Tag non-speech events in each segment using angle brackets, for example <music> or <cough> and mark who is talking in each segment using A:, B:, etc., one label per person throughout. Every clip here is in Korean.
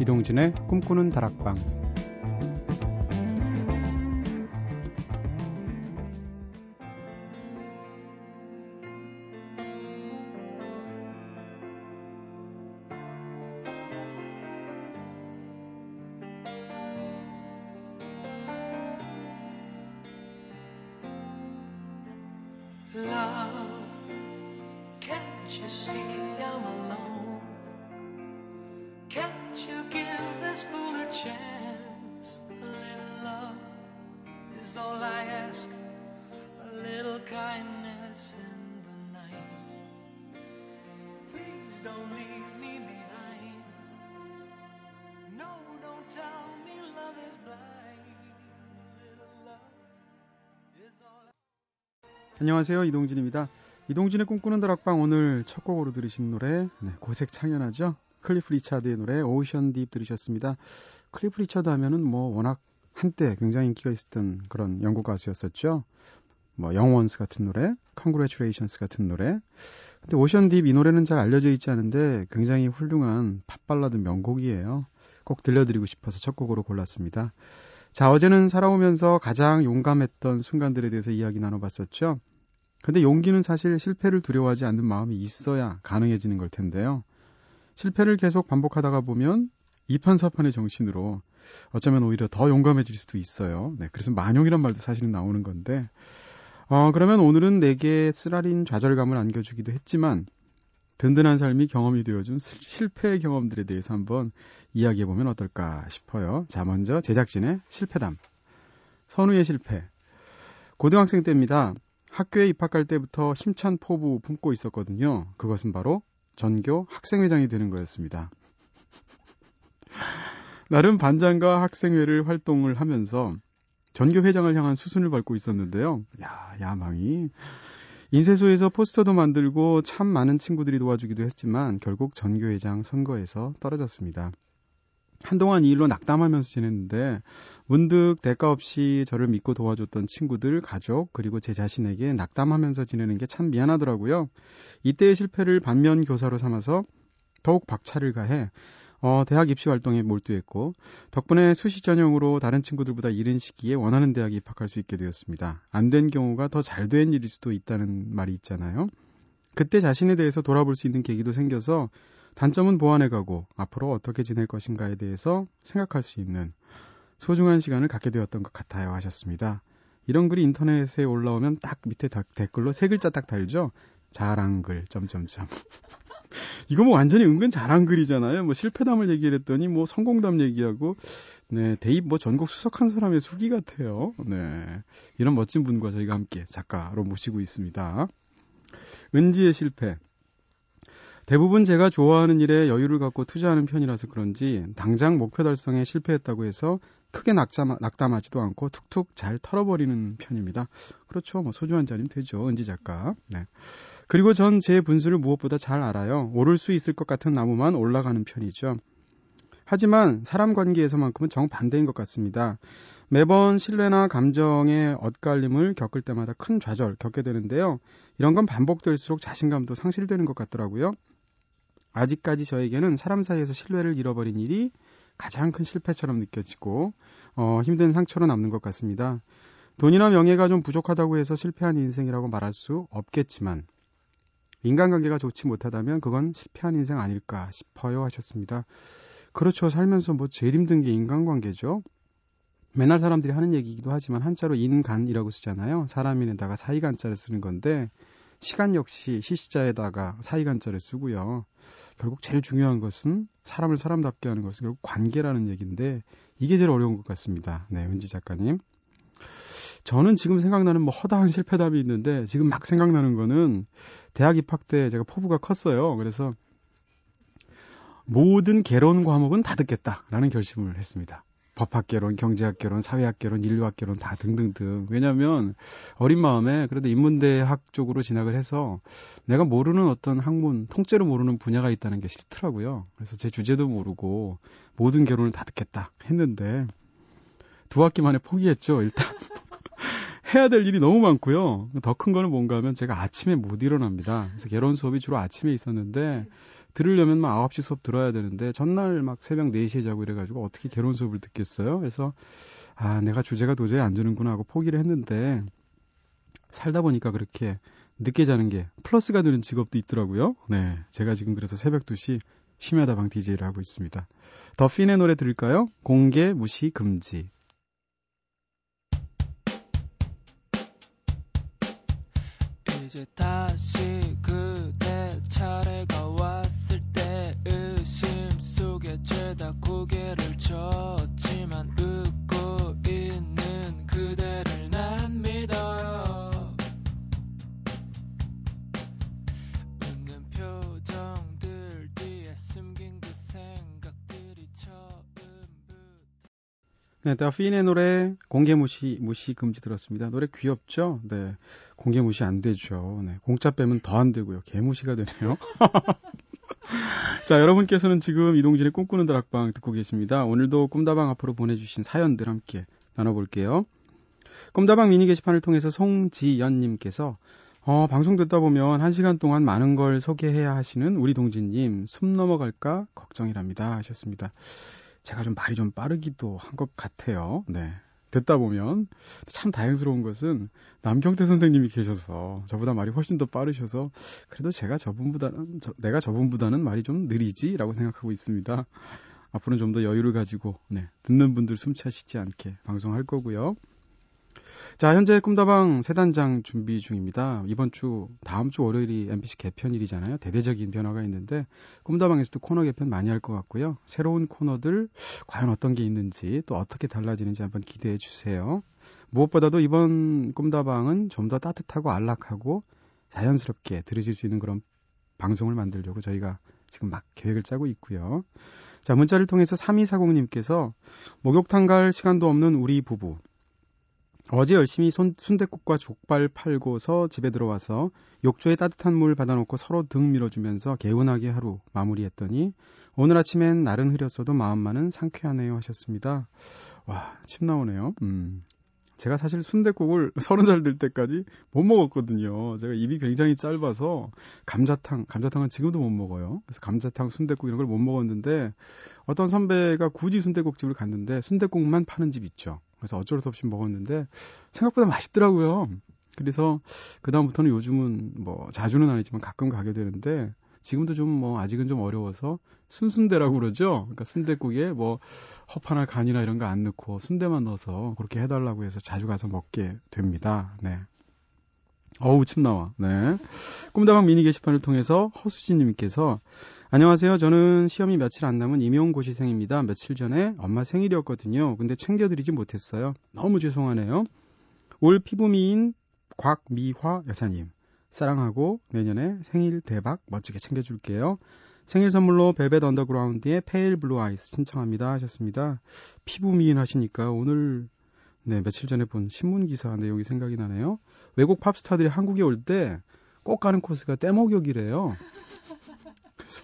A: 이동진의 꿈꾸는 다락방 안녕하세요. 이동진입니다. 이동진의 꿈꾸는 다락방 오늘 첫 곡으로 들으신 노래 네, 고색 창연하죠. 클리프 리차드의 노래 Ocean Deep 들으셨습니다. 클리프 리차드 하면은 뭐 워낙 한때 굉장히 인기가 있었던 그런 영국 가수였었죠. 뭐 Young Ones 같은 노래, Congratulations 같은 노래. 근데 Ocean Deep 이 노래는 잘 알려져 있지 않은데 굉장히 훌륭한 팝발라드 명곡이에요. 꼭 들려드리고 싶어서 첫 곡으로 골랐습니다. 자, 어제는 살아오면서 가장 용감했던 순간들에 대해서 이야기 나눠봤었죠. 근데 용기는 사실 실패를 두려워하지 않는 마음이 있어야 가능해지는 걸 텐데요. 실패를 계속 반복하다가 보면 이판사판의 정신으로 어쩌면 오히려 더 용감해질 수도 있어요. 네, 그래서 만용이란 말도 사실은 나오는 건데, 어, 그러면 오늘은 내게 쓰라린 좌절감을 안겨주기도 했지만, 든든한 삶이 경험이 되어준 실패의 경험들에 대해서 한번 이야기해보면 어떨까 싶어요. 자, 먼저 제작진의 실패담. 선우의 실패. 고등학생 때입니다. 학교에 입학할 때부터 힘찬 포부 품고 있었거든요. 그것은 바로 전교 학생회장이 되는 거였습니다. <laughs> 나름 반장과 학생회를 활동을 하면서 전교 회장을 향한 수순을 밟고 있었는데요. 야, 야망이. 인쇄소에서 포스터도 만들고 참 많은 친구들이 도와주기도 했지만 결국 전교회장 선거에서 떨어졌습니다. 한동안 이 일로 낙담하면서 지냈는데 문득 대가 없이 저를 믿고 도와줬던 친구들, 가족, 그리고 제 자신에게 낙담하면서 지내는 게 참 미안하더라고요. 이때의 실패를 반면 교사로 삼아서 더욱 박차를 가해 어, 대학 입시 활동에 몰두했고 덕분에 수시 전형으로 다른 친구들보다 이른 시기에 원하는 대학에 입학할 수 있게 되었습니다. 안 된 경우가 더 잘 된 일일 수도 있다는 말이 있잖아요. 그때 자신에 대해서 돌아볼 수 있는 계기도 생겨서 단점은 보완해가고 앞으로 어떻게 지낼 것인가에 대해서 생각할 수 있는 소중한 시간을 갖게 되었던 것 같아요 하셨습니다. 이런 글이 인터넷에 올라오면 딱 밑에 댓글로 세 글자 딱 달죠. 자랑글 점점점. <laughs> 이거 뭐 완전히 은근 잘한 글이잖아요. 뭐 실패담을 얘기를 했더니 뭐 성공담 얘기하고 네 대입 뭐 전국 수석한 사람의 수기 같아요. 네 이런 멋진 분과 저희가 함께 작가로 모시고 있습니다. 은지의 실패. 대부분 제가 좋아하는 일에 여유를 갖고 투자하는 편이라서 그런지 당장 목표 달성에 실패했다고 해서 크게 낙담, 낙담하지도 않고 툭툭 잘 털어버리는 편입니다. 그렇죠. 뭐 소주 한 잔이면 되죠. 은지 작가. 네. 그리고 전 제 분수를 무엇보다 잘 알아요. 오를 수 있을 것 같은 나무만 올라가는 편이죠. 하지만 사람 관계에서만큼은 정반대인 것 같습니다. 매번 신뢰나 감정의 엇갈림을 겪을 때마다 큰 좌절 겪게 되는데요. 이런 건 반복될수록 자신감도 상실되는 것 같더라고요. 아직까지 저에게는 사람 사이에서 신뢰를 잃어버린 일이 가장 큰 실패처럼 느껴지고 어, 힘든 상처로 남는 것 같습니다. 돈이나 명예가 좀 부족하다고 해서 실패한 인생이라고 말할 수 없겠지만 인간관계가 좋지 못하다면 그건 실패한 인생 아닐까 싶어요 하셨습니다. 그렇죠. 살면서 뭐 제일 힘든 게 인간관계죠. 맨날 사람들이 하는 얘기이기도 하지만 한자로 인간이라고 쓰잖아요. 사람인에다가 사이간자를 쓰는 건데 시간 역시 시시자에다가 사이간자를 쓰고요. 결국 제일 중요한 것은 사람을 사람답게 하는 것은 결국 관계라는 얘기인데 이게 제일 어려운 것 같습니다. 네, 은지 작가님. 저는 지금 생각나는 뭐 허다한 실패담이 있는데 지금 막 생각나는 거는 대학 입학 때 제가 포부가 컸어요. 그래서 모든 개론 과목은 다 듣겠다라는 결심을 했습니다. 법학 개론, 경제학 개론, 사회학 개론, 인류학 개론 다 등등등. 왜냐하면 어린 마음에 그래도 인문대학 쪽으로 진학을 해서 내가 모르는 어떤 학문, 통째로 모르는 분야가 있다는 게 싫더라고요. 그래서 제 주제도 모르고 모든 개론을 다 듣겠다 했는데 두 학기 만에 포기했죠. 일단 <laughs> 해야 될 일이 너무 많고요. 더 큰 거는 뭔가 하면 제가 아침에 못 일어납니다. 그래서 개론 수업이 주로 아침에 있었는데 들으려면 막 9시 수업 들어야 되는데 전날 막 새벽 4시에 자고 이래가지고 어떻게 개론 수업을 듣겠어요? 그래서 아 내가 주제가 도저히 안 되는구나 하고 포기를 했는데 살다 보니까 그렇게 늦게 자는 게 플러스가 되는 직업도 있더라고요. 네, 제가 지금 그래서 새벽 2시 심야다방 DJ를 하고 있습니다. 더 핀의 노래 들을까요? 공개 무시 금지.
B: 이제 다시 그대 차례가 왔을 때 의심 속에 죄다 고개를 쳤지만
A: 네, 더핀의 노래 공개 무시 무시 금지 들었습니다. 노래 귀엽죠? 네. 공개 무시 안 되죠. 네. 공짜 빼면 더 안 되고요. 개무시가 되네요. <laughs> 자, 여러분께서는 지금 이동진의 꿈꾸는 다락방 듣고 계십니다. 오늘도 꿈다방 앞으로 보내주신 사연들 함께 나눠볼게요. 꿈다방 미니 게시판을 통해서 송지연님께서 어, 방송 듣다 보면 한 시간 동안 많은 걸 소개해야 하시는 우리 동진님 숨 넘어갈까 걱정이랍니다 하셨습니다. 제가 좀 말이 좀 빠르기도 한 것 같아요. 네. 듣다 보면 참 다행스러운 것은 남경태 선생님이 계셔서 저보다 말이 훨씬 더 빠르셔서 그래도 제가 저분보다는 저, 내가 저분보다는 말이 좀 느리지라고 생각하고 있습니다. 앞으로는 좀 더 여유를 가지고 네, 듣는 분들 숨차시지 않게 방송할 거고요. 자, 현재 꿈다방 세단장 준비 중입니다. 이번 주, 다음 주 월요일이 MBC 개편일이잖아요. 대대적인 변화가 있는데, 꿈다방에서도 코너 개편 많이 할 것 같고요. 새로운 코너들, 과연 어떤 게 있는지, 또 어떻게 달라지는지 한번 기대해 주세요. 무엇보다도 이번 꿈다방은 좀 더 따뜻하고 안락하고 자연스럽게 들으실 수 있는 그런 방송을 만들려고 저희가 지금 막 계획을 짜고 있고요. 자, 문자를 통해서 3240님께서 목욕탕 갈 시간도 없는 우리 부부. 어제 열심히 손, 순대국과 족발 팔고서 집에 들어와서 욕조에 따뜻한 물 받아놓고 서로 등 밀어주면서 개운하게 하루 마무리했더니 오늘 아침엔 날은 흐렸어도 마음만은 상쾌하네요 하셨습니다. 와, 침 나오네요. 음. 제가 사실 순대국을 <laughs> 서른 살 될 때까지 못 먹었거든요. 제가 입이 굉장히 짧아서 감자탕, 감자탕은 지금도 못 먹어요. 그래서 감자탕, 순대국 이런 걸 못 먹었는데 어떤 선배가 굳이 순대국집을 갔는데 순대국만 파는 집 있죠. 그래서 어쩔 수 없이 먹었는데 생각보다 맛있더라고요. 그래서 그다음부터는 요즘은 뭐 자주는 아니지만 가끔 가게 되는데 지금도 좀 뭐 아직은 좀 어려워서 순순대라고 그러죠. 그러니까 순대국에 뭐 허파나 간이나 이런 거 안 넣고 순대만 넣어서 그렇게 해달라고 해서 자주 가서 먹게 됩니다. 네. 어우 침 나와. 네. 꿈다방 미니 게시판을 통해서 허수진님께서 안녕하세요. 저는 시험이 며칠 안 남은 임용고시생입니다. 며칠 전에 엄마 생일이었거든요. 근데 챙겨드리지 못했어요. 너무 죄송하네요. 올 피부미인 곽미화 여사님. 사랑하고 내년에 생일 대박 멋지게 챙겨줄게요. 생일 선물로 벨벳 언더그라운드의 Pale Blue Eyes 신청합니다 하셨습니다. 피부 미인 하시니까 오늘 네 며칠 전에 본 신문 기사 내용이 생각이 나네요. 외국 팝스타들이 한국에 올 때 꼭 가는 코스가 떼목욕이래요. 그래서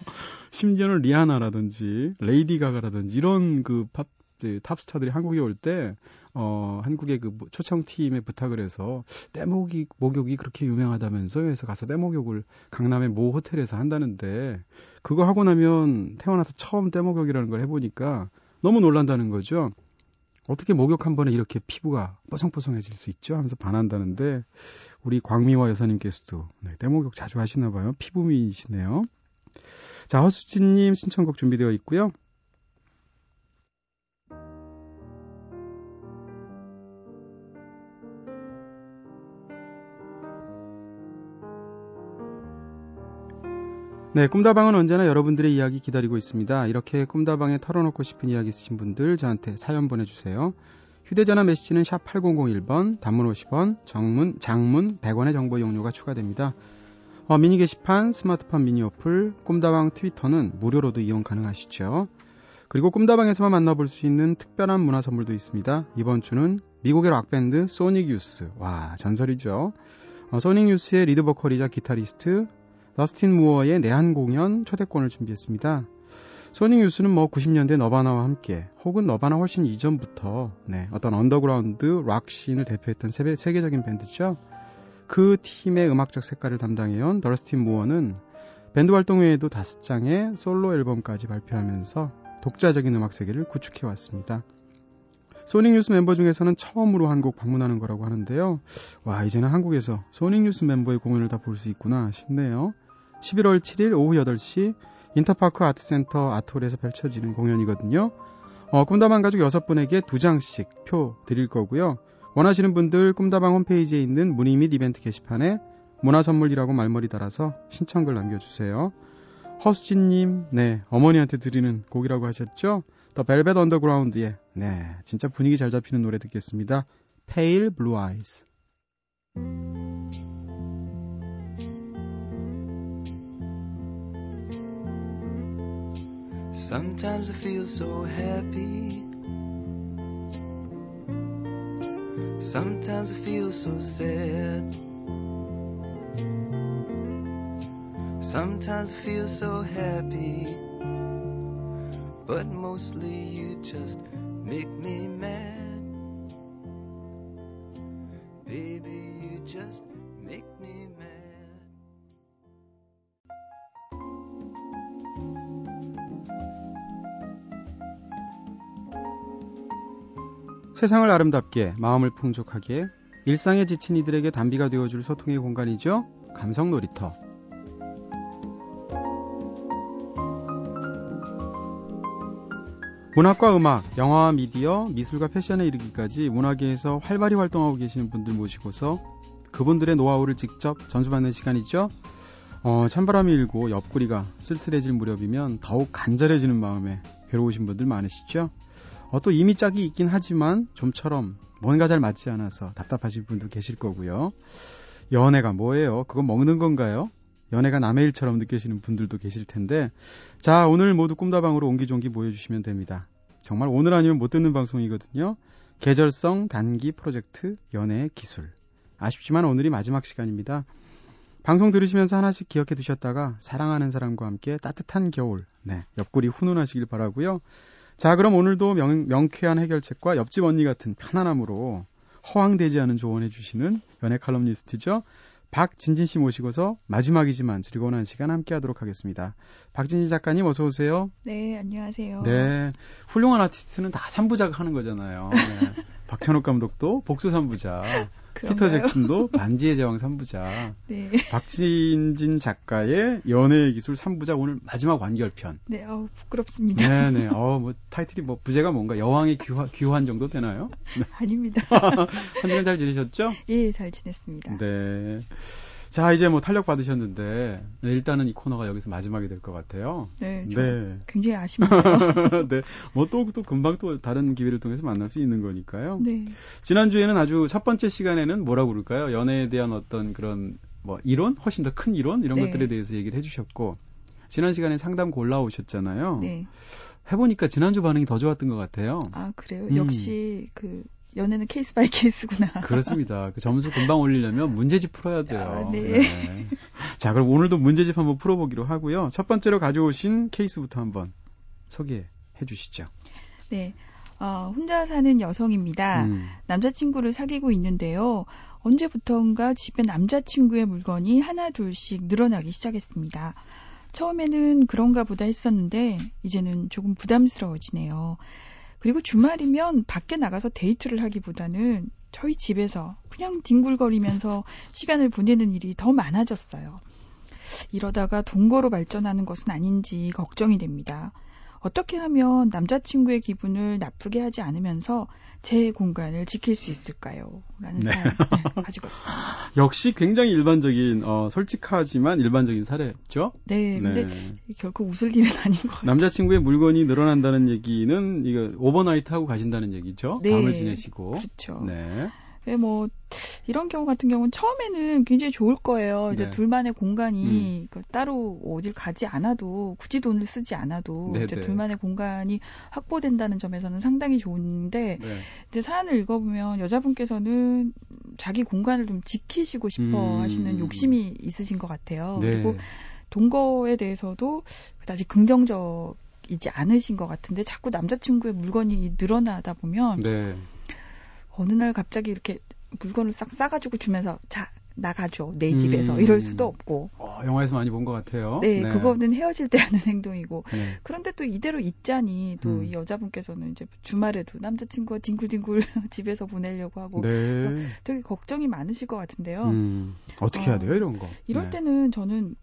A: 심지어는 리아나라든지 레이디 가가라든지 이런 그 팝, 그 탑스타들이 한국에 올 때, 어, 한국의 그 초청팀에 부탁을 해서 떼목이, 목욕이 그렇게 유명하다면서 해서 가서 떼목욕을 강남의 모 호텔에서 한다는데, 그거 하고 나면 태어나서 처음 떼목욕이라는 걸 해보니까 너무 놀란다는 거죠. 어떻게 목욕 한 번에 이렇게 피부가 뽀송뽀송해질 수 있죠? 하면서 반한다는데, 우리 광미화 여사님께서도 네, 떼목욕 자주 하시나 봐요. 피부미이시네요. 자, 허수진님 신청곡 준비되어 있고요. 네, 꿈다방은 언제나 여러분들의 이야기 기다리고 있습니다. 이렇게 꿈다방에 털어놓고 싶은 이야기 있으신 분들 저한테 사연 보내주세요. 휴대전화 메시지는 샵 8001번, 단문 50원, 정문, 장문 100원의 정보 용료가 추가됩니다. 어, 미니 게시판, 스마트폰 미니 어플, 꿈다방 트위터는 무료로도 이용 가능하시죠. 그리고 꿈다방에서만 만나볼 수 있는 특별한 문화 선물도 있습니다. 이번 주는 미국의 락밴드 소닉 유스. 와, 전설이죠. 어, 소닉 유스의 리드 보컬이자 기타리스트 서스턴 무어의 내한 공연 초대권을 준비했습니다. 소닉 유스는 뭐 90년대 너바나와 함께 혹은 너바나 훨씬 이전부터 네, 어떤 언더그라운드 락 scene을 대표했던 세계, 세계적인 밴드죠. 그 팀의 음악적 색깔을 담당해온 더스틴 무어는 밴드 활동 외에도 다섯 장의 솔로 앨범까지 발표하면서 독자적인 음악 세계를 구축해 왔습니다. 소닉뉴스 멤버 중에서는 처음으로 한국 방문하는 거라고 하는데요. 와, 이제는 한국에서 소닉뉴스 멤버의 공연을 다 볼 수 있구나 싶네요. 11월 7일 오후 8시 인터파크 아트센터 아트홀에서 펼쳐지는 공연이거든요. 어, 꿈다방 가족 6분에게 2장씩 표 드릴 거고요. 원하시는 분들 꿈다방 홈페이지에 있는 문의 및 이벤트 게시판에 문화 선물이라고 말머리 달아서 신청글 남겨주세요. 허수진님, 네, 어머니한테 드리는 곡이라고 하셨죠? 더 벨벳 언더그라운드의, 네, 진짜 분위기 잘 잡히는 노래 듣겠습니다. Pale Blue Eyes.
B: Sometimes I feel so sad. Sometimes I feel so happy. But mostly you just make me mad. Baby, you just
A: 세상을 아름답게, 마음을 풍족하게, 일상에 지친 이들에게 단비가 되어줄 소통의 공간이죠. 감성 놀이터. 문학과 음악, 영화와 미디어, 미술과 패션에 이르기까지 문화계에서 활발히 활동하고 계시는 분들 모시고서 그분들의 노하우를 직접 전수받는 시간이죠. 어, 찬바람이 일고 옆구리가 쓸쓸해질 무렵이면 더욱 간절해지는 마음에 괴로우신 분들 많으시죠? 어, 또 이미 짝이 있긴 하지만 좀처럼 뭔가 잘 맞지 않아서 답답하신 분도 계실 거고요. 연애가 뭐예요? 그건 먹는 건가요? 연애가 남의 일처럼 느껴지는 분들도 계실 텐데 자 오늘 모두 꿈다방으로 옹기종기 모여주시면 됩니다. 정말 오늘 아니면 못 듣는 방송이거든요. 계절성 단기 프로젝트 연애의 기술 아쉽지만 오늘이 마지막 시간입니다. 방송 들으시면서 하나씩 기억해 두셨다가 사랑하는 사람과 함께 따뜻한 겨울 네 옆구리 훈훈하시길 바라고요. 자 그럼 오늘도 명, 명쾌한 해결책과 옆집 언니 같은 편안함으로 허황되지 않은 조언해 주시는 연애 칼럼니스트죠. 박진진 씨 모시고서 마지막이지만 즐거운 한 시간 함께 하도록 하겠습니다. 박진진 작가님 어서 오세요.
C: 네, 안녕하세요.
A: 네. 훌륭한 아티스트는 다 3부작 하는 거잖아요. 네. <laughs> 박찬욱 감독도 복수 3부작. 피터 잭슨도 반지의 제왕 3부작.
C: 네.
A: 박진진 작가의 연애의 기술 3부작 오늘 마지막 완결편.
C: 네, 아우 부끄럽습니다.
A: 네, 네. 어, 뭐 타이틀이 뭐 부제가 뭔가 여왕의 귀화, 귀환 정도 되나요? 네. <laughs>
C: 아닙니다. <laughs>
A: 한 주간 잘 지내셨죠?
C: 예, 잘 지냈습니다.
A: 네. 자, 이제 뭐 탄력 받으셨는데 네, 일단은 이 코너가 여기서 마지막이 될 것 같아요.
C: 네, 네. 굉장히 아쉽네요. <laughs>
A: 네, 뭐 또 또 금방 또 다른 기회를 통해서 만날 수 있는 거니까요.
C: 네.
A: 지난 주에는 아주 첫 번째 시간에는 뭐라고 그럴까요? 연애에 대한 어떤 그런 뭐 이론, 훨씬 더 큰 이론 이런
C: 네.
A: 것들에 대해서 얘기를 해주셨고 지난 시간에 상담 골라오셨잖아요.
C: 네.
A: 해보니까 지난주 반응이 더 좋았던 것 같아요.
C: 아, 그래요?
A: 음.
C: 역시 그 연애는 case by case구나. <laughs>
A: 그렇습니다. 그 점수 금방 올리려면 문제집 풀어야 돼요.
C: 아, 네.
A: 자, 그럼 오늘도 문제집 한번 풀어보기로 하고요. 첫 번째로 가져오신 케이스부터 한번 소개해 주시죠.
C: 네. 어, 혼자 사는 여성입니다.
A: 음,
C: 남자친구를 사귀고 있는데요. 언제부턴가 집에 남자친구의 물건이 하나 둘씩 늘어나기 시작했습니다. 처음에는 그런가 보다 했었는데 이제는 조금 부담스러워지네요. 그리고 주말이면 밖에 나가서 데이트를 하기보다는 저희 집에서 그냥 뒹굴거리면서 시간을 보내는 일이 더 많아졌어요. 이러다가 동거로 발전하는 것은 아닌지 걱정이 됩니다. 어떻게 하면 남자친구의 기분을 나쁘게 하지 않으면서 제 공간을 지킬 수 있을까요? 라는
A: 네.
C: 사연 네, 가지고 왔습니다. <laughs>
A: 역시 굉장히 일반적인, 어, 솔직하지만 일반적인 사례죠.
C: 네, 근데
A: 네.
C: 결코 웃을 일은 <laughs> 아닌 것 같아요.
A: 남자친구의 물건이 늘어난다는 얘기는 이거 overnight 하고 가신다는 얘기죠.
C: 네.
A: 밤을 지내시고.
C: 그렇죠.
A: 네.
C: 네, 뭐 이런 경우 같은 경우는 처음에는 굉장히 좋을 거예요. 이제
A: 네. 음.
C: 둘만의 공간이 그 따로 어딜 가지 않아도 굳이 돈을 쓰지 않아도
A: 네,
C: 이제
A: 네.
C: 둘만의 공간이 확보된다는 점에서는 상당히 좋은데
A: 네.
C: 이제 사연을 읽어보면 여자분께서는 자기 공간을 좀 지키시고 싶어
A: 음.
C: 하시는 욕심이 있으신 것 같아요.
A: 네.
C: 그리고 동거에 대해서도 그다지 긍정적 이지 않으신 것 같은데 자꾸 남자친구의 물건이 늘어나다 보면
A: 네.
C: 어느 날 갑자기 이렇게 물건을 싹 싸가지고 주면서 자 나가줘 내 집에서
A: 음.
C: 이럴 수도 없고
A: 어, 영화에서 많이 본 것 같아요.
C: 네, 그거는 헤어질 때 하는 행동이고
A: 네.
C: 그런데 또 이대로 있자니 또
A: 음.
C: 이 여자분께서는 이제 주말에도 남자친구가 딩굴딩굴 <laughs> 집에서 보내려고 하고
A: 네.
C: 되게 걱정이 많으실 것 같은데요.
A: 음, 어떻게 해야
C: 어,
A: 돼요, 이런 거?
C: 이럴
A: 네.
C: 때는 저는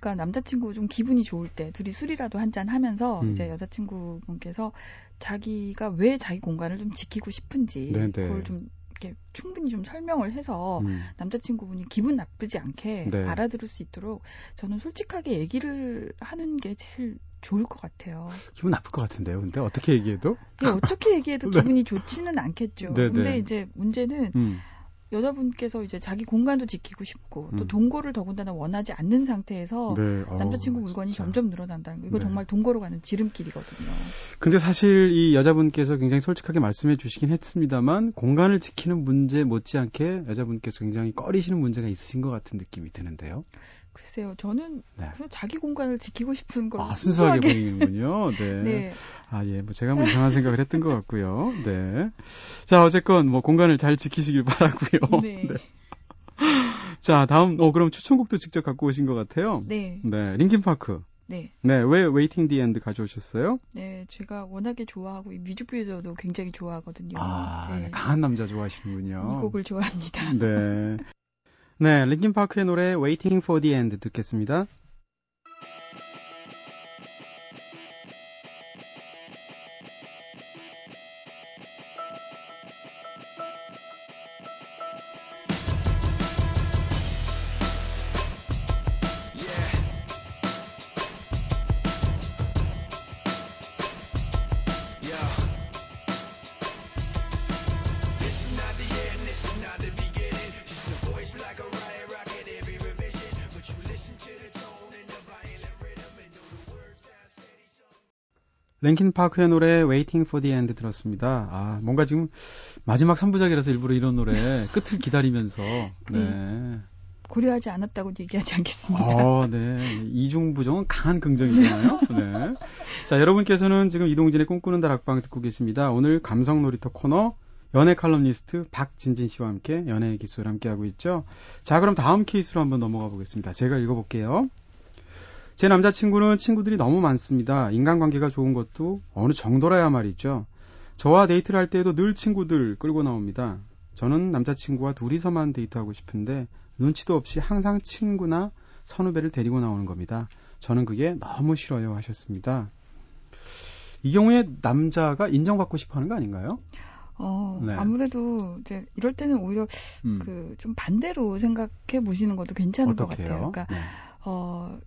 C: 그러니까 남자친구 좀 기분이 좋을 때 둘이 술이라도 한 잔 하면서
A: 음.
C: 이제 여자친구분께서 자기가 왜 자기 공간을 좀 지키고 싶은지
A: 네네.
C: 그걸 좀 이렇게 충분히 좀 설명을 해서
A: 음,
C: 남자친구분이 기분 나쁘지 않게
A: 네.
C: 알아들을 수 있도록 저는 솔직하게 얘기를 하는 게 제일 좋을 것 같아요.
A: 기분 나쁠 것 같은데요. 근데 어떻게 얘기해도?
C: 근데 어떻게 얘기해도 <laughs>
A: 네.
C: 기분이 좋지는 않겠죠.
A: 네네.
C: 근데 이제 문제는
A: 음,
C: 여자분께서 이제 자기 공간도 지키고 싶고 또
A: 음.
C: 동거를 더군다나 원하지 않는 상태에서
A: 네. 어,
C: 남자친구 물건이
A: 진짜.
C: 점점 늘어난다는 거. 이거
A: 네.
C: 정말 동거로 가는 지름길이거든요.
A: 근데 사실 이 여자분께서 굉장히 솔직하게 말씀해 주시긴 했습니다만 공간을 지키는 문제 못지않게 여자분께서 굉장히 꺼리시는 문제가 있으신 것 같은 느낌이 드는데요.
C: 글쎄요, 저는
A: 네.
C: 그냥 자기 공간을 지키고 싶은 걸
A: 아, 순수하게 보이는군요. 네. <laughs>
C: 네.
A: 아, 예. 뭐 제가 뭐 이상한 생각을 했던 것 같고요. 네. 자, 어쨌건 뭐 공간을 잘 지키시길 바라고요.
C: 네. <laughs>
A: 자, 다음 어 그럼 추천곡도 직접 갖고 오신 것 같아요.
C: 네.
A: 네. 링킨 파크.
C: 네.
A: 네. 왜 Waiting for the End 가져오셨어요?
C: 네, 제가 워낙에 좋아하고 이 뮤직비디오도 굉장히 좋아하거든요.
A: 아,
C: 네.
A: 강한 남자
C: 이
A: 좋아하시는군요.
C: 곡을 좋아합니다.
A: 네. <laughs> 네, 링kin 파크의 노래 Waiting for the End 듣겠습니다. 랭킨 파크의 노래 Waiting for the End 들었습니다. 아, 뭔가 지금 마지막 3부작이라서 일부러 이런 노래 <laughs> 끝을 기다리면서 네.
C: 고려하지 않았다고 얘기하지 않겠습니다.
A: 아, 네. 이중 부정은 강한 긍정이잖아요. <laughs> 네. 자, 여러분께서는 지금 이동진의 꿈꾸는 다락방 듣고 계십니다. 오늘 감성 놀이터 코너 연애 칼럼니스트 박진진 씨와 함께 연애의 기술 함께하고 있죠. 자, 그럼 다음 케이스로 한번 넘어가 보겠습니다. 제가 읽어볼게요. 제 남자친구는 친구들이 너무 많습니다. 인간관계가 좋은 것도 어느 정도라야 말이죠. 저와 데이트를 할 때에도 늘 친구들 끌고 나옵니다. 저는 남자친구와 둘이서만 데이트하고 싶은데 눈치도 없이 항상 친구나 선후배를 데리고 나오는 겁니다. 저는 그게 너무 싫어요 하셨습니다. 이 경우에 남자가 인정받고 싶어 하는 거 아닌가요?
C: 어,
A: 네.
C: 아무래도 이제 이럴 때는 오히려
A: 음.
C: 그좀 반대로 생각해 보시는 것도 괜찮은 것
A: 어떻게요?
C: 같아요. 그러니까
A: 네.
C: 어,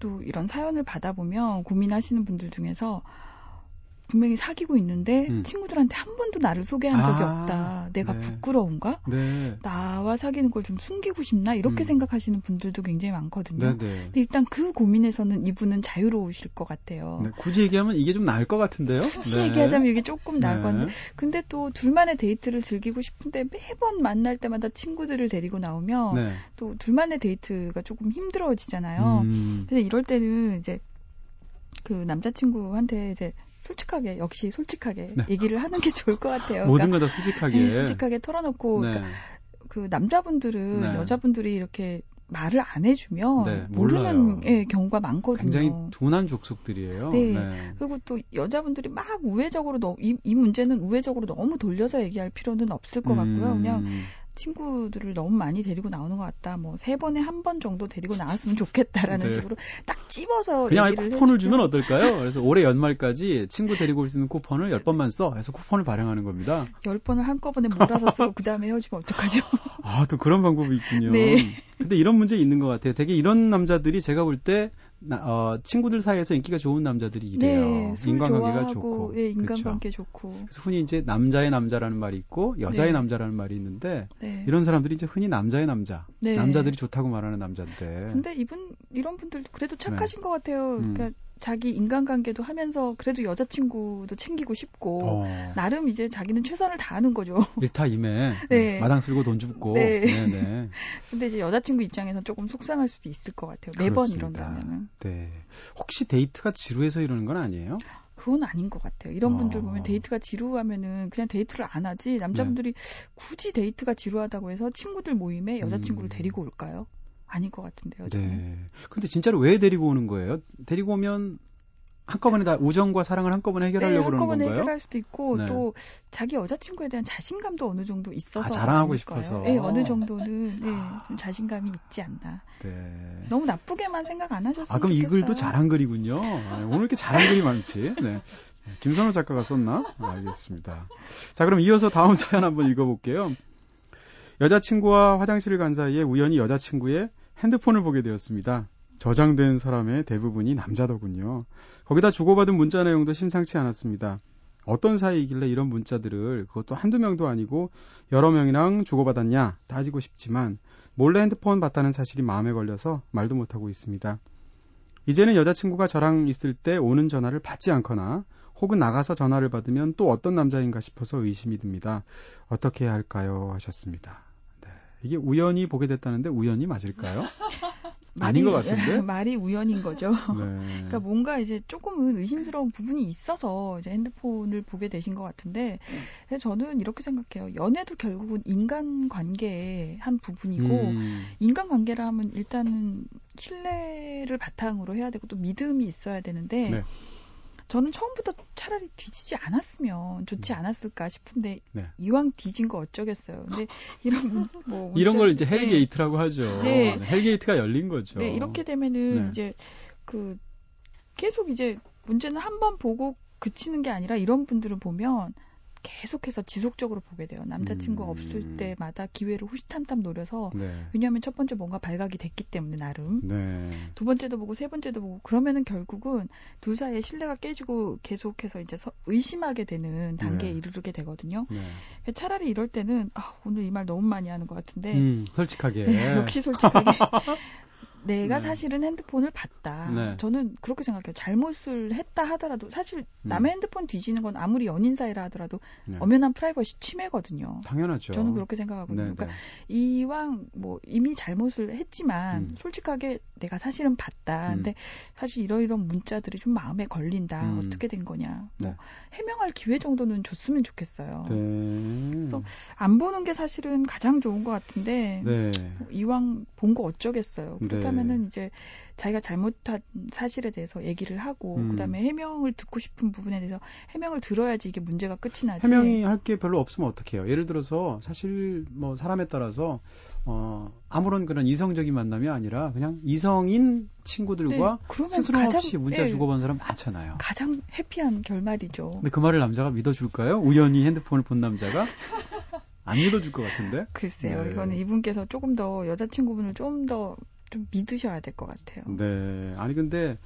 C: 또 이런 사연을 받아보면 고민하시는 분들 중에서 분명히 사귀고 있는데
A: 음.
C: 친구들한테 한 번도 나를 소개한 적이
A: 아,
C: 없다. 내가
A: 네.
C: 부끄러운가?
A: 네.
C: 나와 사귀는 걸 좀 숨기고 싶나? 이렇게
A: 음.
C: 생각하시는 분들도 굉장히 많거든요.
A: 네, 네.
C: 근데 일단 그 고민에서는 이분은 자유로우실 것 같아요.
A: 네, 굳이 얘기하면 이게 좀 나을 것 같은데요?
C: 굳이
A: 네.
C: 얘기하자면 이게 조금 나을 것
A: 네.
C: 같은데 근데 또 둘만의 데이트를 즐기고 싶은데 매번 만날 때마다 친구들을 데리고 나오면
A: 네.
C: 또 둘만의 데이트가 조금 힘들어지잖아요.
A: 음,
C: 근데 이럴 때는 이제 그 남자친구한테 이제 솔직하게 역시 솔직하게
A: 네.
C: 얘기를 하는 게 좋을 것 같아요.
A: 모든
C: 그러니까
A: 걸다 솔직하게.
C: 네, 솔직하게 털어놓고
A: 네.
C: 그러니까 그 남자분들은
A: 네.
C: 여자분들이 이렇게 말을 안 해주면
A: 네,
C: 모르는. 예, 경우가 많거든요.
A: 굉장히 둔한 족속들이에요.
C: 네. 그리고 또 여자분들이 막 우회적으로 너, 이, 이 문제는 우회적으로 너무 돌려서 얘기할 필요는 없을 것 같고요.
A: 음,
C: 그냥 친구들을 너무 많이 데리고 나오는 것 같다. 뭐 세 번에 한 번 정도 데리고 나왔으면 좋겠다라는
A: 네.
C: 식으로 딱 찝어서
A: 그냥 쿠폰을
C: 해주면
A: 주면 어떨까요? <laughs> 그래서 올해 연말까지 친구 데리고 올 수 있는 쿠폰을 10번만 써. 해서 쿠폰을 발행하는 겁니다.
C: 열 번을 한꺼번에 몰아서 쓰고 그 다음에 헤어지면 어떡하죠?
A: 아, 또 그런 방법이 있군요.
C: 네.
A: 근데 이런 문제 있는 것 같아요. 되게 이런 남자들이 제가 볼 때, 나- 어, 친구들 사이에서 인기가 좋은 남자들이 이래요.
C: 네, 술
A: 인간관계가
C: 좋아하고,
A: 좋고.
C: 예,
A: 그렇죠.
C: 인간관계 좋고.
A: 그래서 흔히 이제 남자의 남자라는 말이 있고, 여자의
C: 네.
A: 남자라는 말이 있는데,
C: 네.
A: 이런 사람들이 이제 흔히 남자의 남자,
C: 네.
A: 남자들이 좋다고 말하는 남자인데.
C: 근데 이분 이런 분들 그래도 착하신 것 같아요.
A: 네. 음.
C: 그러니까 자기 인간관계도 하면서 그래도 여자친구도 챙기고 싶고
A: 어,
C: 나름 이제 자기는 최선을 다하는 거죠.
A: 일타이피 <laughs>
C: 네.
A: 마당 쓸고 돈 줍고.
C: 네.
A: 네. <laughs>
C: 근데 이제 여자친구 입장에선 조금 속상할 수도 있을 것 같아요. 매번
A: 그렇습니다.
C: 이런다면은.
A: 네. 혹시 데이트가 지루해서 이러는 건 아니에요?
C: 그건 아닌 것 같아요. 이런 분들
A: 어.
C: 보면 데이트가 지루하면은 그냥 데이트를 안 하지 남자분들이 굳이 데이트가 지루하다고 해서 친구들 모임에 여자친구를
A: 음.
C: 데리고 올까요? 아닐 것 같은데요. 저는.
A: 네. 근데 진짜로 왜 데리고 오는 거예요? 데리고 오면 한꺼번에 다 우정과 사랑을 한꺼번에 해결하려고
C: 네,
A: 그러는
C: 한꺼번에
A: 건가요?
C: 해결할 수도 있고
A: 네.
C: 또 자기 여자친구에 대한 자신감도 어느 정도 있어서
A: 아, 자랑하고
C: 아닐까요?
A: 싶어서.
C: 네, 어느 정도는 네,
A: 아.
C: 좀 자신감이 있지 않나.
A: 네.
C: 너무 나쁘게만 생각 안 하셨으면
A: 아, 그럼 이
C: 좋겠어요.
A: 글도 잘한 글이군요. 아, 오늘 이렇게 잘한 글이 많지. 네. 김선호 작가가 썼나? 아, 알겠습니다. 자, 그럼 이어서 다음 사연 한번 읽어볼게요. 여자친구와 화장실을 간 사이에 우연히 여자친구의 핸드폰을 보게 되었습니다. 저장된 사람의 대부분이 남자더군요. 거기다 주고받은 문자 내용도 심상치 않았습니다. 어떤 사이이길래 이런 문자들을 그것도 한두 명도 아니고 여러 명이랑 주고받았냐 따지고 싶지만 몰래 핸드폰 봤다는 사실이 마음에 걸려서 말도 못하고 있습니다. 이제는 여자친구가 저랑 있을 때 오는 전화를 받지 않거나 혹은 나가서 전화를 받으면 또 어떤 남자인가 싶어서 의심이 듭니다. 어떻게 해야 할까요? 하셨습니다. 네. 이게 우연히 보게 됐다는데 우연히 맞을까요? <laughs> 아닌 것 같은데? <laughs>
C: 말이 우연인 거죠.
A: 네. <laughs>
C: 그러니까 뭔가 이제 조금은 의심스러운 부분이 있어서 이제 핸드폰을 보게 되신 것 같은데 그래서 저는 이렇게 생각해요. 연애도 결국은 인간 관계의 한 부분이고
A: 음,
C: 인간 관계라 하면 일단은 신뢰를 바탕으로 해야 되고 또 믿음이 있어야 되는데
A: 네.
C: 저는 처음부터 차라리 뒤지지 않았으면 좋지 않았을까 싶은데
A: 음. 네.
C: 이왕 뒤진 거 어쩌겠어요. 근데 <laughs> 이런 문- 뭐
A: 이런 걸 이제
C: 네.
A: hell gate라고 하죠.
C: 네.
A: hell gate가 열린 거죠.
C: 네, 이렇게 되면은
A: 네.
C: 이제 그 계속 이제 문제는 한 번 보고 그치는 게 아니라 이런 분들을 보면 계속해서 지속적으로 보게 돼요. 남자친구가
A: 음.
C: 없을 때마다 기회를 호시탐탐 노려서
A: 네.
C: 왜냐하면 첫 번째 뭔가 발각이 됐기 때문에 나름
A: 네.
C: 두 번째도 보고 세 번째도 보고 그러면은 결국은 둘 사이의 신뢰가 깨지고 계속해서 이제 서- 의심하게 되는 단계에
A: 네.
C: 이르게 되거든요.
A: 네.
C: 차라리 이럴 때는 아, 오늘 이 말 너무 많이 하는 것 같은데
A: 음, 솔직하게.
C: 네, <laughs> 역시 솔직하게 <laughs> 내가
A: 네.
C: 사실은 핸드폰을 봤다.
A: 네.
C: 저는 그렇게 생각해요. 잘못을 했다 하더라도 사실 남의 핸드폰 뒤지는 건 아무리 연인 사이라 하더라도
A: 네.
C: 엄연한 프라이버시 침해거든요.
A: 당연하죠.
C: 저는 그렇게 생각하거든요.
A: 네,
C: 그러니까
A: 네.
C: 이왕 뭐 이미 잘못을 했지만
A: 음.
C: 솔직하게 내가 사실은 봤다.
A: 음.
C: 근데 사실 이러이런 문자들이 좀 마음에 걸린다.
A: 음.
C: 어떻게 된 거냐. 뭐
A: 네.
C: 해명할 기회 정도는 줬으면 좋겠어요.
A: 네.
C: 그래서 안 보는 게 사실은 가장 좋은 것 같은데
A: 네.
C: 뭐 이왕 본 거 어쩌겠어요.
A: 네.
C: 그렇다 면은 이제 자기가 잘못한 사실에 대해서 얘기를 하고
A: 음.
C: 그다음에 해명을 듣고 싶은 부분에 대해서 해명을 들어야지 이게 문제가 끝이 나지.
A: 해명이 할 게 별로 없으면 어떡해요? 예를 들어서 사실 뭐 사람에 따라서 어 아무런 그런 이성적인 만남이 아니라 그냥 이성인 친구들과
C: 네,
A: 스스럼
C: 가장-
A: 없이 문자
C: 예.
A: 주고받는 사람 많잖아요.
C: 가장 해피한 결말이죠.
A: 근데 그 말을 남자가 믿어줄까요? 우연히 핸드폰을 본 남자가 안 믿어줄 것 같은데.
C: 글쎄요.
A: 네.
C: 이거는 이분께서 조금 더 여자친구분을 좀 더 좀 믿으셔야 될 것 같아요.
A: 네. 아니 근데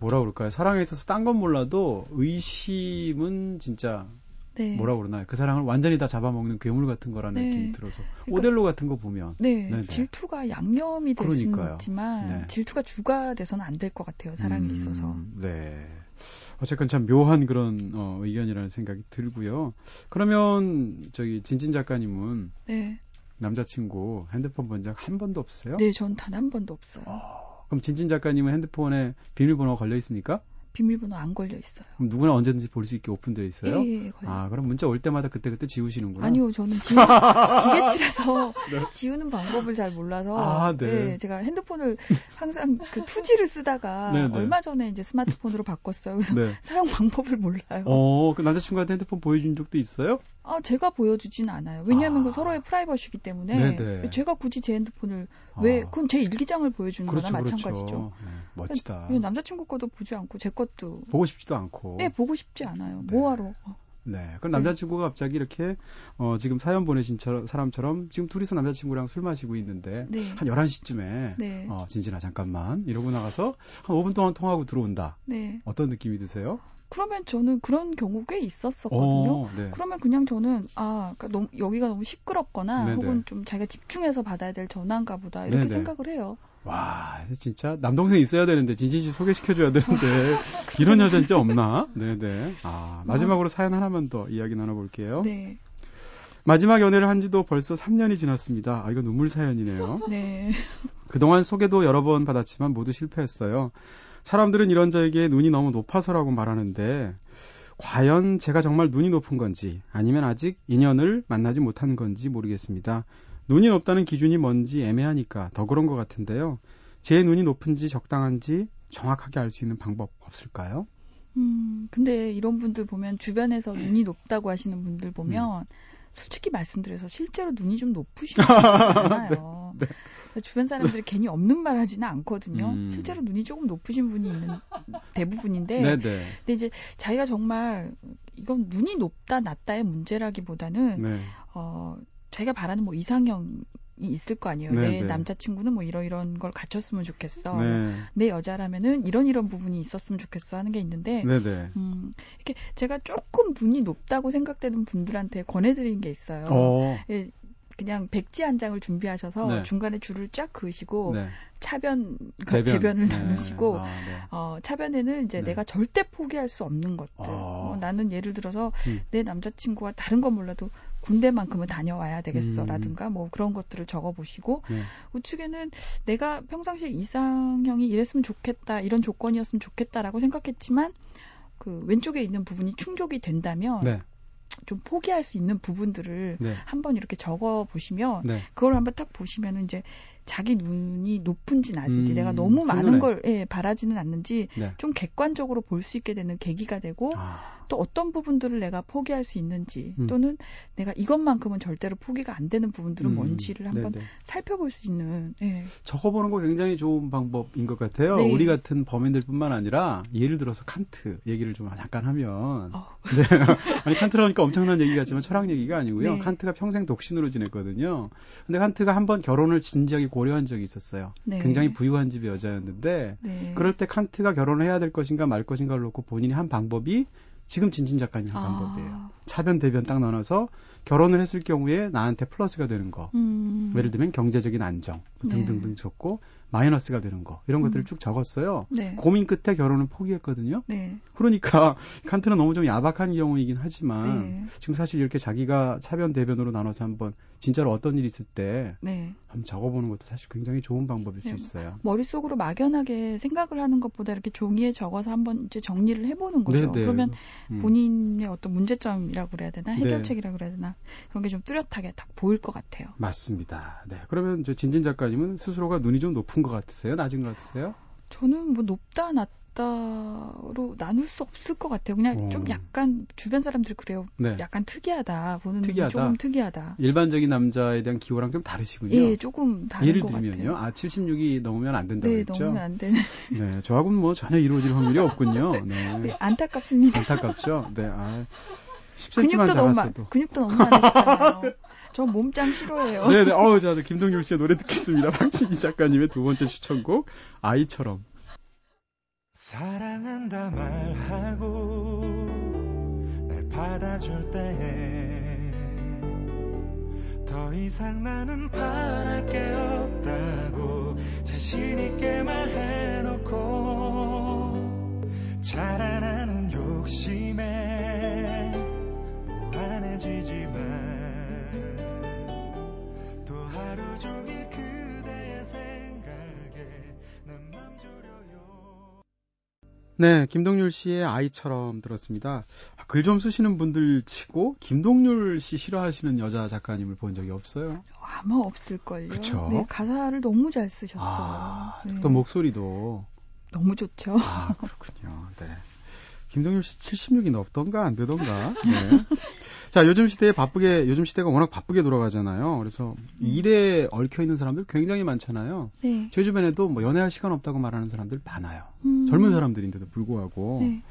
A: 뭐라 그럴까요? 사랑에 있어서 딴 건 몰라도 의심은 진짜
C: 네.
A: 뭐라 그러나요? 그 사랑을 완전히 다 잡아먹는 괴물 같은 거라는
C: 네.
A: 느낌이 들어서
C: 그러니까-
A: 오델로 같은 거 보면
C: 네,
A: 네네.
C: 질투가 양념이 될 수는. 있지만
A: 네.
C: 질투가 주가 돼서는 안 될 것 같아요. 사랑에
A: 음,
C: 있어서.
A: 네. 어쨌건 참 묘한 그런 어, 의견이라는 생각이 들고요. 그러면 저기 진진 작가님은
C: 네,
A: 남자친구 핸드폰 본 적 한 번도 없어요?
C: 네, 전 단 한 번도 없어요.
A: 그럼 진진 작가님은 핸드폰에 비밀번호가 걸려 있습니까?
C: 비밀번호 안 걸려 있어요.
A: 그럼 누구나 언제든지 볼 수 있게 오픈되어 있어요?
C: 예, 예, 걸려.
A: 아, 그럼 문자 올 때마다 그때그때 지우시는구나.
C: 아니요, 저는 <laughs> 지우, 기계치라서
A: 네.
C: 지우는 방법을 잘 몰라서.
A: 아, 네.
C: 예, 제가 핸드폰을 항상 그 투지를 쓰다가 <laughs>
A: 네, 네.
C: 얼마 전에 이제 스마트폰으로 바꿨어요. 그래서
A: 네.
C: 사용 방법을 몰라요.
A: 어, 그 남자친구한테 핸드폰 보여준 적도 있어요?
C: 아, 제가 보여주진 않아요. 왜냐하면
A: 아.
C: 그 서로의 프라이버시기 때문에
A: 네네.
C: 제가 굳이 제 핸드폰을 왜
A: 아.
C: 그건 제 일기장을 보여주는
A: 그렇죠,
C: 거나 마찬가지죠.
A: 그렇죠. 네, 멋지다.
C: 왜 남자친구 것도 보지 않고 제 것도
A: 보고 싶지도 않고.
C: 예 보고 싶지 않아요.
A: 네.
C: 뭐하러?
A: 네. 그럼 남자친구가 갑자기 이렇게 어, 지금 사연 보내신 처럼- 사람처럼 지금 둘이서 남자친구랑 술 마시고 있는데
C: 네.
A: 한 11시쯤에
C: 네.
A: 어, 진진아 잠깐만 이러고 나가서 한 5분 동안 통하고 들어온다.
C: 네.
A: 어떤 느낌이 드세요?
C: 그러면 저는 그런 경우 꽤 있었었거든요.
A: 어, 네.
C: 그러면 그냥 저는 아 그러니까 너무, 여기가 너무 시끄럽거나
A: 네네.
C: 혹은 좀 자기가 집중해서 받아야 될 전화인가 보다 이렇게
A: 네네.
C: 생각을 해요.
A: 와, 진짜 남동생 있어야 되는데 진진 씨 소개시켜줘야 되는데 <laughs> 이런 여자 진짜 없나? 네네. 아 마지막으로 사연 하나만 더 이야기 나눠볼게요.
C: 네.
A: 마지막 연애를 한 지도 벌써 3년이 지났습니다. 아 이거 눈물 사연이네요.
C: 네.
A: 그동안 소개도 여러 번 받았지만 모두 실패했어요. 사람들은 이런 저에게 눈이 너무 높아서라고 말하는데 과연 제가 정말 눈이 높은 건지 아니면 아직 인연을 만나지 못한 건지 모르겠습니다. 눈이 높다는 기준이 뭔지 애매하니까 더 그런 것 같은데요. 제 눈이 높은지 적당한지 정확하게 알 수 있는 방법 없을까요?
C: 음, 근데 이런 분들 보면 주변에서 눈이 높다고 하시는 분들 보면 솔직히 말씀드려서 실제로 눈이 좀 높으신 분이 <laughs> 많아요.
A: 네,
C: 주변 사람들이 괜히 없는 말 하지는 않거든요.
A: 음.
C: 실제로 눈이 조금 높으신 분이 있는 대부분인데
A: 네네.
C: 근데 이제 자기가 정말 이건 눈이 높다 낮다의 문제라기보다는
A: 네.
C: 어 자기가 바라는 뭐 이상형 이 있을 거 아니에요.
A: 네,
C: 내
A: 네.
C: 남자친구는 뭐 이런 걸 갖췄으면 좋겠어.
A: 네.
C: 내 여자라면은 이런 이런 부분이 있었으면 좋겠어 하는 게 있는데
A: 네네.
C: 음, 이렇게 제가 조금 눈이 높다고 생각되는 분들한테 권해드린 게 있어요.
A: 어.
C: 예, 그냥 백지 한 장을 준비하셔서
A: 네.
C: 중간에 줄을 쫙 그으시고
A: 네.
C: 차변
A: 대변.
C: 대변을
A: 네.
C: 나누시고
A: 아, 네.
C: 어, 차변에는 이제
A: 네.
C: 내가 절대 포기할 수 없는 것들.
A: 아.
C: 어, 나는 예를 들어서
A: 음.
C: 내 남자친구가 다른 건 몰라도 군대만큼은 다녀와야 되겠어.
A: 음.
C: 라든가 뭐 그런 것들을 적어보시고
A: 네.
C: 우측에는 내가 평상시에 이상형이 이랬으면 좋겠다. 이런 조건이었으면 좋겠다라고 생각했지만 그 왼쪽에 있는 부분이 충족이 된다면
A: 네.
C: 좀 포기할 수 있는 부분들을
A: 네.
C: 한번 이렇게 적어 보시면
A: 네.
C: 그걸 한번 딱 보시면은 이제 자기 눈이 높은지 낮은지
A: 음,
C: 내가 너무 많은. 걸 예, 바라지는 않는지
A: 네.
C: 좀 객관적으로 볼 수 있게 되는 계기가 되고
A: 아,
C: 또 어떤 부분들을 내가 포기할 수 있는지
A: 음.
C: 또는 내가 이것만큼은 절대로 포기가 안 되는 부분들은
A: 음,
C: 뭔지를 한번
A: 네네.
C: 살펴볼 수 있는 예.
A: 적어보는 거 굉장히 좋은 방법인 것 같아요.
C: 네.
A: 우리 같은 범인들뿐만 아니라 예를 들어서 칸트 얘기를 좀 잠깐 하면
C: 어. <laughs>
A: 네. 아니 칸트라니까 엄청난 얘기 같지만 철학 얘기가 아니고요.
C: 네.
A: 칸트가 평생 독신으로 지냈거든요. 근데 칸트가 한번 결혼을 진지하게 고려한 적이 있었어요.
C: 네.
A: 굉장히 부유한 집의 여자였는데
C: 네.
A: 그럴 때 칸트가 결혼을 해야 될 것인가 말 것인가를 놓고 본인이 한 방법이 지금 진진 작가님 한 방법이에요.
C: 아,
A: 차변 대변 딱 나눠서 결혼을 했을 경우에 나한테 플러스가 되는 거.
C: 음.
A: 예를 들면 경제적인 안정 뭐
C: 네.
A: 등등등 적고 마이너스가 되는 거 이런 것들을
C: 음.
A: 쭉 적었어요.
C: 네.
A: 고민 끝에 결혼을 포기했거든요.
C: 네.
A: 그러니까 <laughs> 칸트는 너무 좀 야박한 경우이긴 하지만
C: 네.
A: 지금 사실 이렇게 자기가 차변 대변으로 나눠서 한번 진짜로 어떤 일이 있을 때
C: 네.
A: 한번 적어보는 것도 사실 굉장히 좋은 방법일
C: 네.
A: 수 있어요.
C: 머릿속으로 막연하게 생각을 하는 것보다 이렇게 종이에 적어서 한번 이제 정리를 해보는 거죠.
A: 네네.
C: 그러면
A: 음.
C: 본인의 어떤 문제점이라고 그래야 되나
A: 네.
C: 해결책이라고 그래야 되나 그런 게 좀 뚜렷하게 딱 보일 것 같아요.
A: 맞습니다. 네. 그러면 저 진진 작가님은 스스로가 눈이 좀 높은 것 같으세요? 낮은 것 같으세요?
C: 저는 뭐 높다 낮다로 나눌 수 없을 것 같아요. 그냥
A: 어.
C: 좀 약간 주변 사람들 그래요.
A: 네.
C: 약간 특이하다 보는
A: 특이하다.
C: 조금 특이하다.
A: 일반적인 남자에 대한 기호랑 좀 다르시군요.
C: 예, 조금 다른
A: 예를
C: 것
A: 들면요.
C: 같아요.
A: 아, 76이 넘으면 안 된다고
C: 네,
A: 했죠?
C: 넘으면 안 되는. <laughs>
A: 네, 저하고는 뭐 전혀 이루어질 확률이 없군요. <laughs> 네.
C: 네, 안타깝습니다.
A: 안타깝죠? 네, 아, 10cm만
C: 근육도 너무
A: 작았어도.
C: 많, 근육도 너무 많으시잖아요. <laughs> 저 몸짱 싫어해요.
A: 네네, 어우, 자, 김동률 씨의 노래 듣겠습니다. <laughs> 박진희 작가님의 두 번째 추천곡, 아이처럼.
B: 사랑한다 말하고 날 받아줄 때 더 이상 나는 바랄 게 없다고 자신 있게 말해놓고 자라나는 욕심에 무한해지지만 또 하루 종일 그대의 생각에 내맘 졸여요
A: 네, 김동률 씨의 아이처럼 들었습니다. 글 좀 쓰시는 분들 치고, 김동률 씨 싫어하시는 여자 작가님을 본 적이 없어요.
C: 아마 없을걸요.
A: 그쵸?
C: 네, 가사를 너무 잘 쓰셨어요.
A: 아,
C: 네.
A: 또 목소리도.
C: 너무 좋죠.
A: 아, 그렇군요. 네. 김동률 씨 76이 넘던가 안 되던가. 네. <laughs> 자, 요즘 시대에 바쁘게, 요즘 시대가 워낙 바쁘게 돌아가잖아요. 그래서 일에 얽혀 있는 사람들 굉장히 많잖아요.
C: 네.
A: 제 주변에도 뭐 연애할 시간 없다고 말하는 사람들 많아요.
C: 음.
A: 젊은 사람들인데도 불구하고.
C: 네.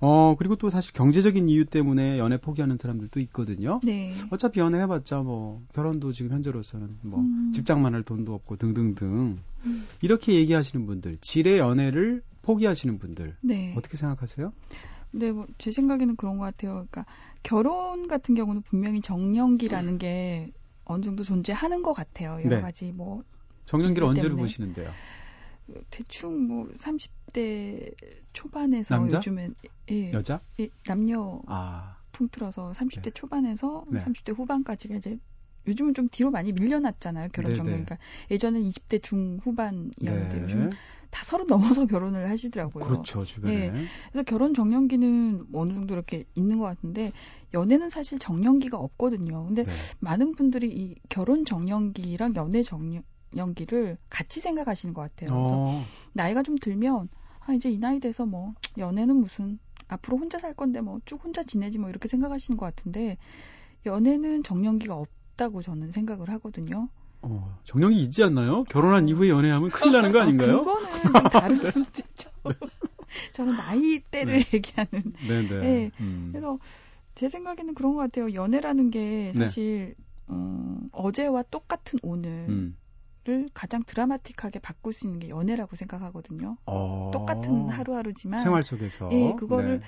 A: 어, 그리고 또 사실 경제적인 이유 때문에 연애 포기하는 사람들도 있거든요.
C: 네.
A: 어차피 연애해봤자 뭐 결혼도 지금 현재로서는 뭐
C: 음.
A: 집장만 할 돈도 없고 등등등
C: 음.
A: 이렇게 얘기하시는 분들 질의 연애를 포기하시는 분들
C: 네.
A: 어떻게 생각하세요?
C: 네, 뭐, 제 생각에는 그런 것 같아요. 그러니까, 결혼 같은 경우는 분명히 정년기라는 게 어느 정도 존재하는 것 같아요. 여러
A: 네.
C: 가지, 뭐,
A: 정년기를
C: 일
A: 언제로. 보시는데요?
C: 대충 뭐, 30대 초반에서
A: 남자?
C: 요즘엔, 예,
A: 여자?
C: 예, 남녀
A: 아,
C: 통틀어서 30대
A: 네.
C: 초반에서
A: 네.
C: 30대 후반까지가 이제 요즘은 좀 뒤로 많이 밀려났잖아요. 결혼
A: 네네.
C: 정년. 그러니까 예전엔 20대 중후반이었는데
A: 네.
C: 요즘 다 서른 넘어서 <laughs> 결혼을 하시더라고요.
A: 그렇죠, 주변에.
C: 그래서 결혼 정년기는 어느 정도 이렇게 있는 것 같은데 연애는 사실 정년기가 없거든요. 근데
A: 네.
C: 많은 분들이 이 결혼 정년기랑 연애 정년기를 같이 생각하시는 것 같아요. 그래서
A: 어,
C: 나이가 좀 들면 아 이제 이 나이 돼서 뭐 연애는 무슨 앞으로 혼자 살 건데 뭐 쭉 혼자 지내지 뭐 이렇게 생각하시는 것 같은데 연애는 정년기가 없다고 저는 생각을 하거든요.
A: 어, 정령이 있지 않나요? 결혼한 이후에 연애하면 큰일 나는 거
C: 아,
A: 아닌가요?
C: 그거는 좀 다른 <laughs> 문제죠. 저는 나이대를
A: 네.
C: 얘기하는.
A: 네, 네.
C: 네.
A: 음.
C: 그래서 제 생각에는 그런 것 같아요. 연애라는 게
A: 네.
C: 사실 어, 어제와 똑같은 오늘을
A: 음.
C: 가장 드라마틱하게 바꿀 수 있는 게 연애라고 생각하거든요.
A: 어,
C: 똑같은 하루하루지만
A: 생활 속에서
C: 예, 그거를
A: 네.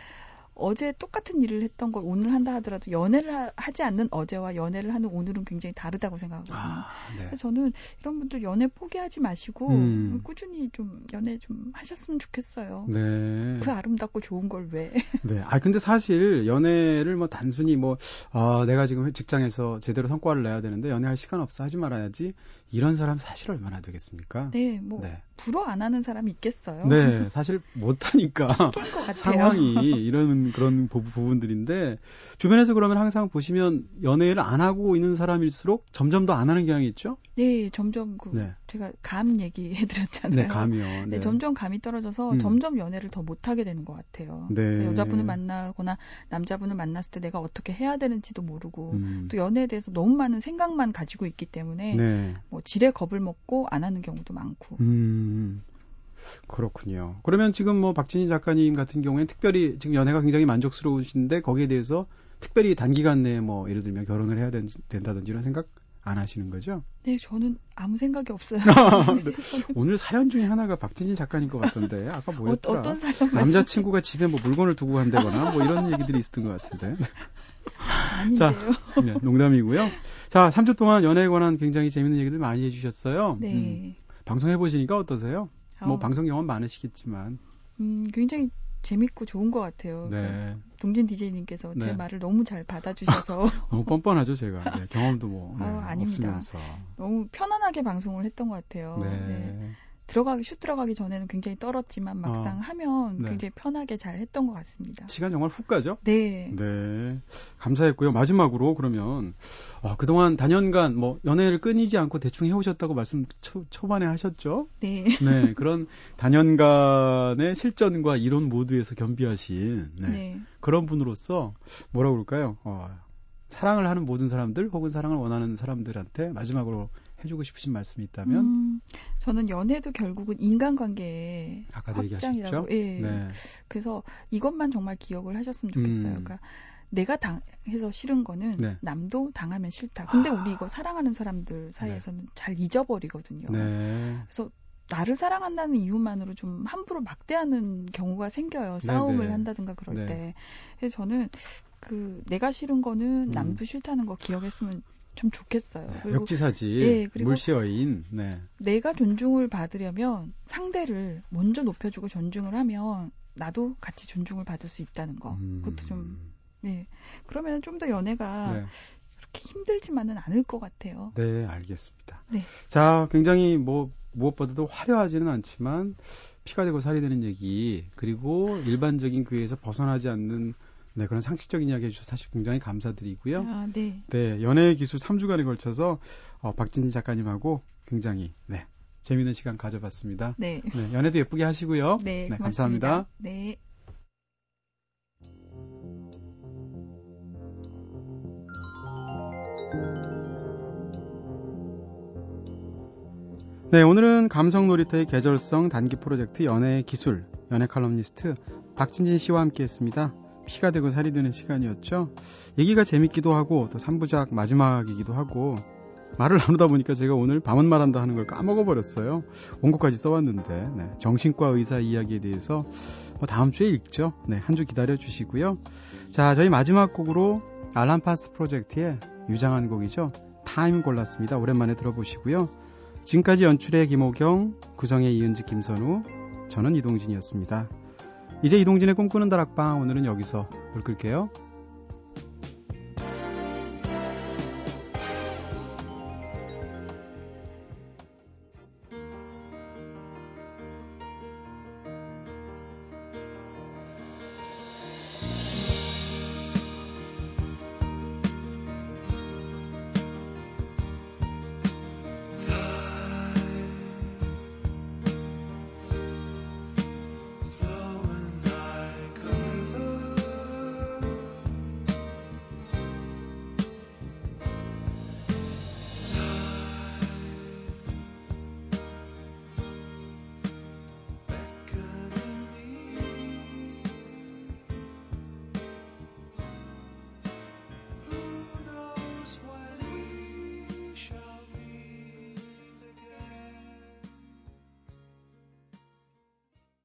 C: 어제 똑같은 일을 했던 걸 오늘 한다 하더라도 연애를 하, 하지 않는 어제와 연애를 하는 오늘은 굉장히 다르다고 생각하거든요.
A: 아, 네.
C: 그래서 저는 이런 분들 연애 포기하지 마시고
A: 음.
C: 꾸준히 좀 연애 좀 하셨으면 좋겠어요.
A: 네.
C: 그 아름답고 좋은 걸 왜?
A: 네. 아 근데 사실 연애를 뭐 단순히 뭐 아, 내가 지금 직장에서 제대로 성과를 내야 되는데 연애할 시간 없어 하지 말아야지 이런 사람 사실 얼마나 되겠습니까?
C: 네, 뭐
A: 네.
C: 불어 안 하는 사람이 있겠어요.
A: 네, 사실 못 하니까 <laughs>
C: 낀것 같아요.
A: 상황이 이런 그런 부- 부분들인데 주변에서 그러면 항상 보시면 연애를 안 하고 있는 사람일수록 점점 더 안 하는 경향이 있죠?
C: 네, 점점 그
A: 네,
C: 제가 감 얘기 해 드렸잖아요.
A: 네 감이요.
C: 네,
A: 네,
C: 점점 감이 떨어져서
A: 음.
C: 점점 연애를 더 못 하게 되는 것 같아요.
A: 네.
C: 여자분을 만나거나 남자분을 만났을 때 내가 어떻게 해야 되는지도 모르고
A: 음,
C: 또 연애에 대해서 너무 많은 생각만 가지고 있기 때문에
A: 네.
C: 뭐 지레 겁을 먹고 안 하는 경우도 많고.
A: 음, 그렇군요. 그러면 지금 뭐 박진희 작가님 같은 경우에는 특별히 지금 연애가 굉장히 만족스러우신데 거기에 대해서 특별히 단기간 내에 뭐 예를 들면 결혼을 해야 된, 된다든지 이런 생각 안 하시는 거죠?
C: 네, 저는 아무 생각이 없어요. <laughs>
A: 네. 오늘 사연 중에 하나가 박진희 작가님 것 같던데 아까
C: 어,
A: 뭐였더라?
C: 어 떤 사연
A: 남자친구가 집에 뭐 물건을 두고 간다거나 뭐 이런 얘기들이 있었던 것 같은데. <laughs>
C: 아닌데요.
A: 네, 농담이고요. 자, 3주 동안 연애에 관한 굉장히 재밌는 얘기들 많이 해주셨어요. 음,
C: 네.
A: 방송 해 보시니까 어떠세요? 뭐
C: 어,
A: 방송 경험 많으시겠지만.
C: 음, 굉장히 재밌고 좋은 것 같아요.
A: 네.
C: 동진 DJ님께서 제
A: 네.
C: 말을 너무 잘 받아주셔서 <laughs>
A: 너무 뻔뻔하죠, 제가. 네, 경험도 뭐 <laughs> 네,
C: 어, 아닙니다.
A: 없으면서.
C: 너무 편안하게 방송을 했던 것 같아요.
A: 네.
C: 네. 들어가기 슛 들어가기 전에는 굉장히 떨었지만 막상
A: 어.
C: 하면
A: 네.
C: 굉장히 편하게 잘 했던 것 같습니다.
A: 시간 정말 훅 가죠?
C: 네.
A: 네. 감사했고요. 마지막으로 그러면 어, 그동안 단연간 뭐 연애를 끊이지 않고 대충 해오셨다고 말씀 초, 초반에 하셨죠?
C: 네.
A: 네. 그런 단연간의 실전과 이론 모두에서 겸비하신 네.
C: 네.
A: 그런 분으로서 뭐라 그럴까요? 어, 사랑을 하는 모든 사람들 혹은 사랑을 원하는 사람들한테 마지막으로 해주고 싶으신 말씀이 있다면
C: 음, 저는 연애도 결국은 인간관계의
A: 아까도
C: 확장이라고.
A: 얘기하셨죠?
C: 예.
A: 네.
C: 그래서 이것만 정말 기억을 하셨으면 좋겠어요.
A: 음.
C: 그러니까 내가 당해서 싫은 거는
A: 네.
C: 남도 당하면 싫다. 근데 우리 이거 사랑하는 사람들 사이에서는 잘 잊어버리거든요.
A: 네.
C: 나를 사랑한다는 이유만으로 좀 함부로 막대하는 경우가 생겨요. 싸움을
A: 네.
C: 한다든가 그럴
A: 네.
C: 때. 그래서 저는 그 내가 싫은 거는
A: 음.
C: 남도 싫다는 거 기억했으면 참 좋겠어요.
A: 네, 역지사지
C: 예, 그리고-
A: 물시어인 네.
C: 내가 존중을 받으려면 상대를 먼저 높여주고 존중을 하면 나도 같이 존중을 받을 수 있다는 거.
A: 음.
C: 그것도 좀, 네. 그러면 좀 더 연애가
A: 네.
C: 그렇게 힘들지만은 않을 것 같아요.
A: 네, 알겠습니다.
C: 네.
A: 자, 굉장히 뭐 무엇보다도 화려하지는 않지만 피가 되고 살이 되는 얘기 그리고 일반적인 교회에서 벗어나지 않는 네, 그런 상식적인 이야기 해주셔서 사실 굉장히 감사드리고요.
C: 아, 네.
A: 네, 연애의 기술 3주간에 걸쳐서 어, 박진희 작가님하고 굉장히 네, 재미있는 시간 가져봤습니다.
C: 네.
A: 네, 연애도 예쁘게 하시고요.
C: 네, 고맙습니다.
A: 감사합니다.
C: 네.
A: 네, 오늘은 감성 놀이터의 계절성 단기 프로젝트 연애의 기술, 연애 칼럼니스트 박진진 씨와 함께 했습니다. 피가 되고 살이 되는 시간이었죠. 얘기가 재밌기도 하고 또 3부작 마지막이기도 하고 말을 나누다 보니까 제가 오늘 밤은 말한다 하는 걸 까먹어 버렸어요. 원고까지 써왔는데 네, 정신과 의사 이야기에 대해서 뭐 다음 주에 읽죠. 네, 한 주 기다려 주시고요. 자, 저희 마지막 곡으로 알람파스 프로젝트의 유장한 곡이죠. 타임 골랐습니다. 오랜만에 들어보시고요. 지금까지 연출의 김호경, 구성의 이은지, 김선우, 저는 이동진이었습니다. 이제 이동진의 꿈꾸는 다락방 오늘은 여기서 불 끌게요.